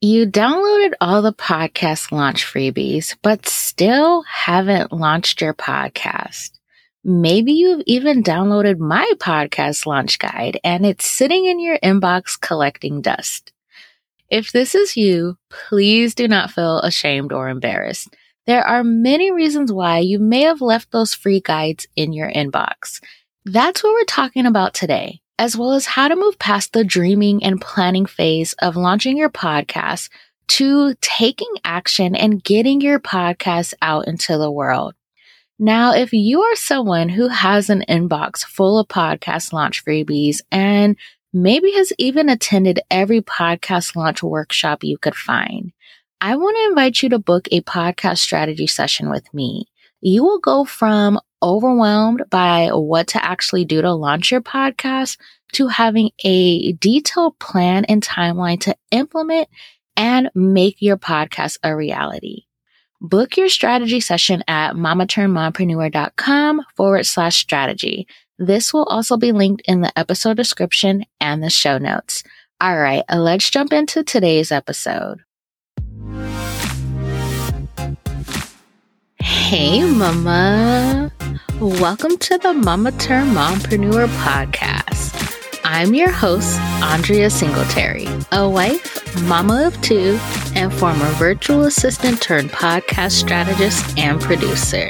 You downloaded all the podcast launch freebies, but still haven't launched your podcast. Maybe you've even downloaded my podcast launch guide and it's sitting in your inbox collecting dust. If this is you, please do not feel ashamed or embarrassed. There are many reasons why you may have left those free guides in your inbox. That's what we're talking about today as well as how to move past the dreaming and planning phase of launching your podcast to taking action and getting your podcast out into the world. Now, if you are someone who has an inbox full of podcast launch freebies and maybe has even attended every podcast launch workshop you could find, I want to invite you to book a podcast strategy session with me. You will go from overwhelmed by what to actually do to launch your podcast to having a detailed plan and timeline to implement and make your podcast a reality. Book your strategy session at mamaturnedmompreneur.com forward slash strategy. This will also be linked in the episode description and the show notes. All right, let's jump into today's episode. Hey, Mama. Welcome to the Mama Turned Mompreneur podcast. I'm your host, Andrea Singletary, a wife, mama of two, and former virtual assistant turned podcast strategist and producer.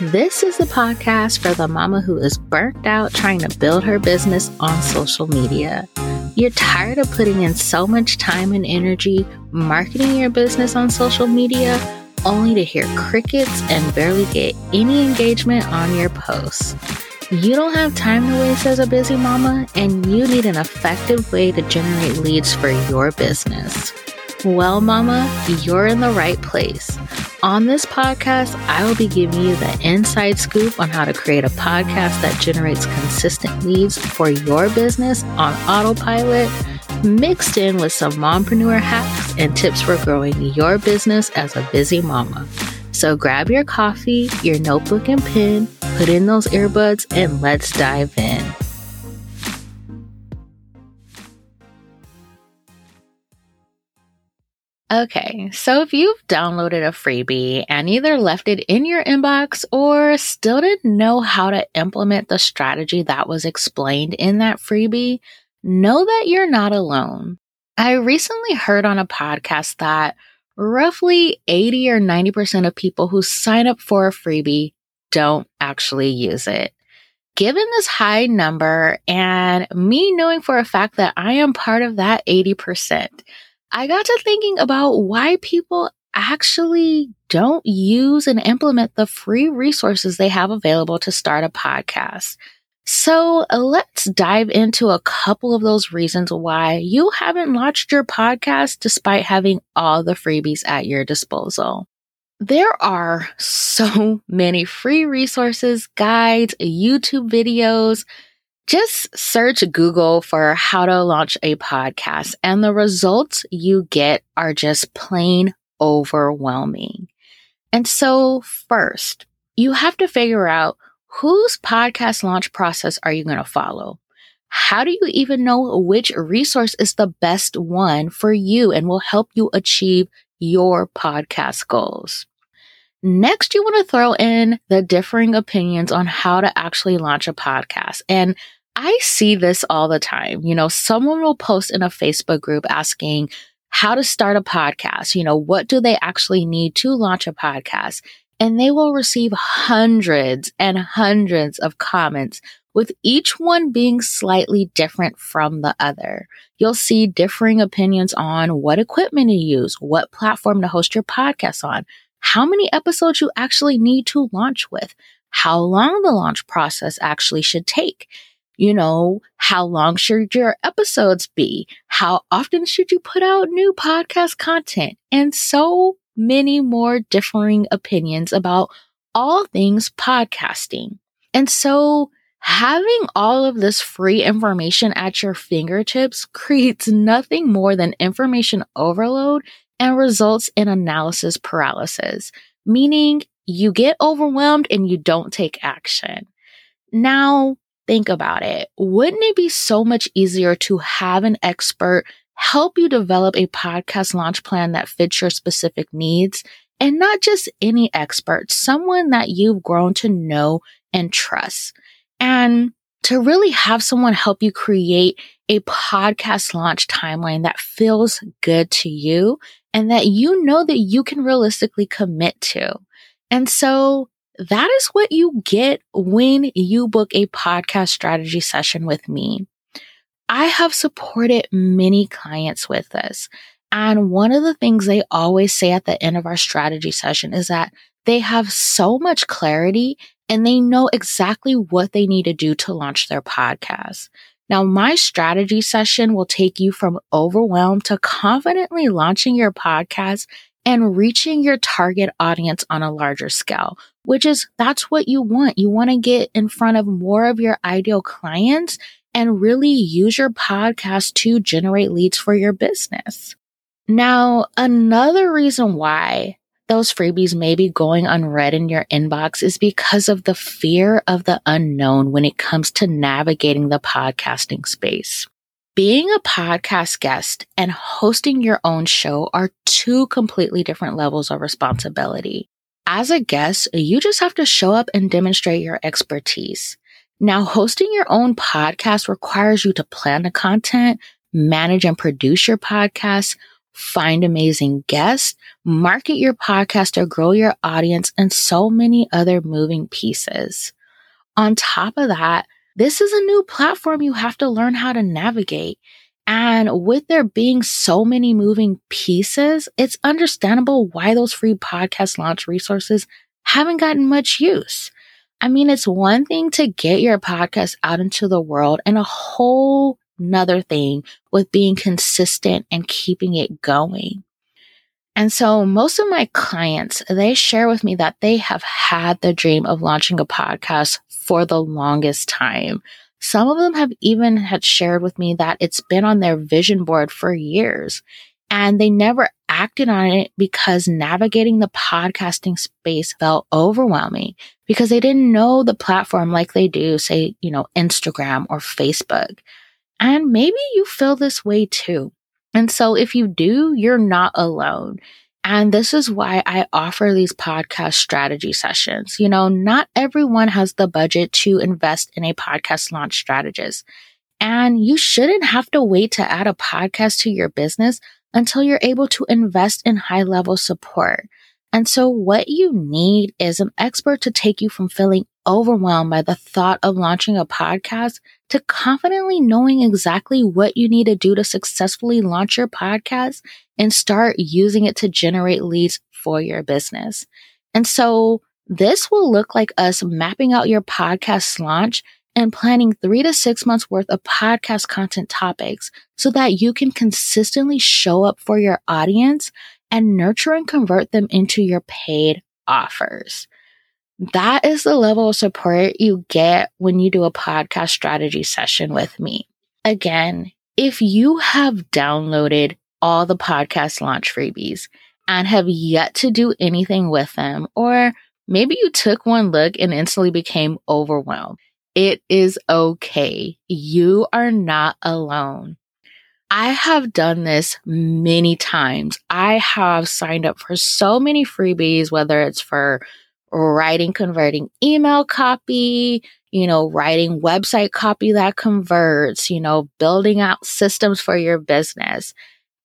This is a podcast for the mama who is burnt out trying to build her business on social media. You're tired of putting in so much time and energy marketing your business on social media only to hear crickets and barely get any engagement on your posts. You don't have time to waste as a busy mama, and you need an effective way to generate leads for your business. Well, Mama, you're in the right place. On this podcast, I will be giving you the inside scoop on how to create a podcast that generates consistent leads for your business on autopilot mixed in with some mompreneur hacks and tips for growing your business as a busy mama. So grab your coffee, your notebook and pen, put in those earbuds, and let's dive in. Okay, so if you've downloaded a freebie and either left it in your inbox or still didn't know how to implement the strategy that was explained in that freebie, know that you're not alone. I recently heard on a podcast that roughly 80 or 90% of people who sign up for a freebie don't actually use it. Given this high number and me knowing for a fact that I am part of that 80%, I got to thinking about why people actually don't use and implement the free resources they have available to start a podcast. So uh, let's dive into a couple of those reasons why you haven't launched your podcast despite having all the freebies at your disposal. There are so many free resources, guides, YouTube videos. Just search Google for how to launch a podcast and the results you get are just plain overwhelming. And so first, you have to figure out whose podcast launch process are you going to follow? How do you even know which resource is the best one for you and will help you achieve your podcast goals? Next, you want to throw in the differing opinions on how to actually launch a podcast. And I see this all the time. You know, someone will post in a Facebook group asking how to start a podcast. You know, what do they actually need to launch a podcast? And they will receive hundreds and hundreds of comments with each one being slightly different from the other. You'll see differing opinions on what equipment to use, what platform to host your podcast on, how many episodes you actually need to launch with, how long the launch process actually should take. You know, how long should your episodes be? How often should you put out new podcast content? And so many more differing opinions about all things podcasting. And so having all of this free information at your fingertips creates nothing more than information overload and results in analysis paralysis, meaning you get overwhelmed and you don't take action. Now, think about it. Wouldn't it be so much easier to have an expert help you develop a podcast launch plan that fits your specific needs and not just any expert, someone that you've grown to know and trust. And to really have someone help you create a podcast launch timeline that feels good to you and that you know that you can realistically commit to. And so that is what you get when you book a podcast strategy session with me. I have supported many clients with this. And one of the things they always say at the end of our strategy session is that they have so much clarity and they know exactly what they need to do to launch their podcast. Now, my strategy session will take you from overwhelmed to confidently launching your podcast and reaching your target audience on a larger scale, which is that's what you want. You want to get in front of more of your ideal clients and really use your podcast to generate leads for your business. Now, another reason why those freebies may be going unread in your inbox is because of the fear of the unknown when it comes to navigating the podcasting space. Being a podcast guest and hosting your own show are two completely different levels of responsibility. As a guest, you just have to show up and demonstrate your expertise. Now, hosting your own podcast requires you to plan the content, manage and produce your podcast, find amazing guests, market your podcast to grow your audience, and so many other moving pieces. On top of that, this is a new platform you have to learn how to navigate. And with there being so many moving pieces, it's understandable why those free podcast launch resources haven't gotten much use. I mean, it's one thing to get your podcast out into the world and a whole another thing with being consistent and keeping it going. And so most of my clients, they share with me that they have had the dream of launching a podcast for the longest time. Some of them have even had shared with me that it's been on their vision board for years and they never acted on it because navigating the podcasting space felt overwhelming because they didn't know the platform like they do, say, you know, Instagram or Facebook. And maybe you feel this way too. And so if you do, you're not alone. And this is why I offer these podcast strategy sessions. You know, not everyone has the budget to invest in a podcast launch strategist. And you shouldn't have to wait to add a podcast to your business until you're able to invest in high level support. And so what you need is an expert to take you from feeling overwhelmed by the thought of launching a podcast to confidently knowing exactly what you need to do to successfully launch your podcast and start using it to generate leads for your business. And so this will look like us mapping out your podcast launch and planning three to six months worth of podcast content topics so that you can consistently show up for your audience and nurture and convert them into your paid offers. That is the level of support you get when you do a podcast strategy session with me. Again, if you have downloaded all the podcast launch freebies and have yet to do anything with them, or maybe you took one look and instantly became overwhelmed, it is okay. You are not alone. I have done this many times. I have signed up for so many freebies, whether it's for writing converting email copy, you know, writing website copy that converts, you know, building out systems for your business.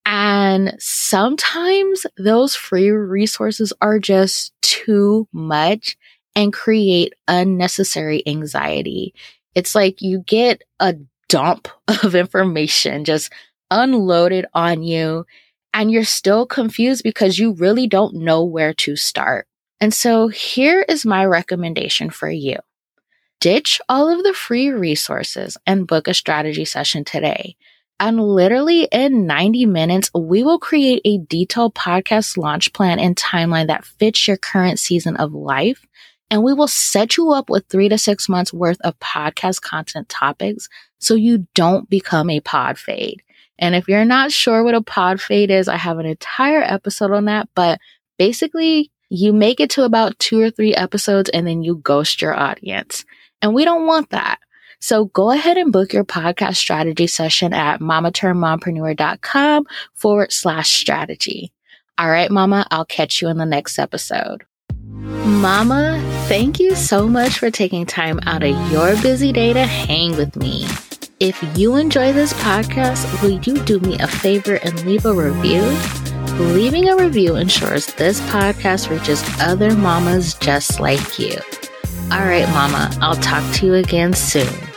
And sometimes those free resources are just too much and create unnecessary anxiety. It's like you get a dump of information just unloaded on you and you're still confused because you really don't know where to start. And so here is my recommendation for you. Ditch all of the free resources and book a strategy session today. And literally in 90 minutes, we will create a detailed podcast launch plan and timeline that fits your current season of life. And we will set you up with three to six months worth of podcast content topics so you don't become a pod fade. And if you're not sure what a pod fade is, I have an entire episode on that. But basically, you make it to about two or three episodes and then you ghost your audience. And we don't want that. So go ahead and book your podcast strategy session at mamaturnedmompreneur.com forward slash strategy. All right, mama, I'll catch you in the next episode. Mama, thank you so much for taking time out of your busy day to hang with me. If you enjoy this podcast, will you do me a favor and leave a review? Leaving a review ensures this podcast reaches other mamas just like you. All right, mama, I'll talk to you again soon.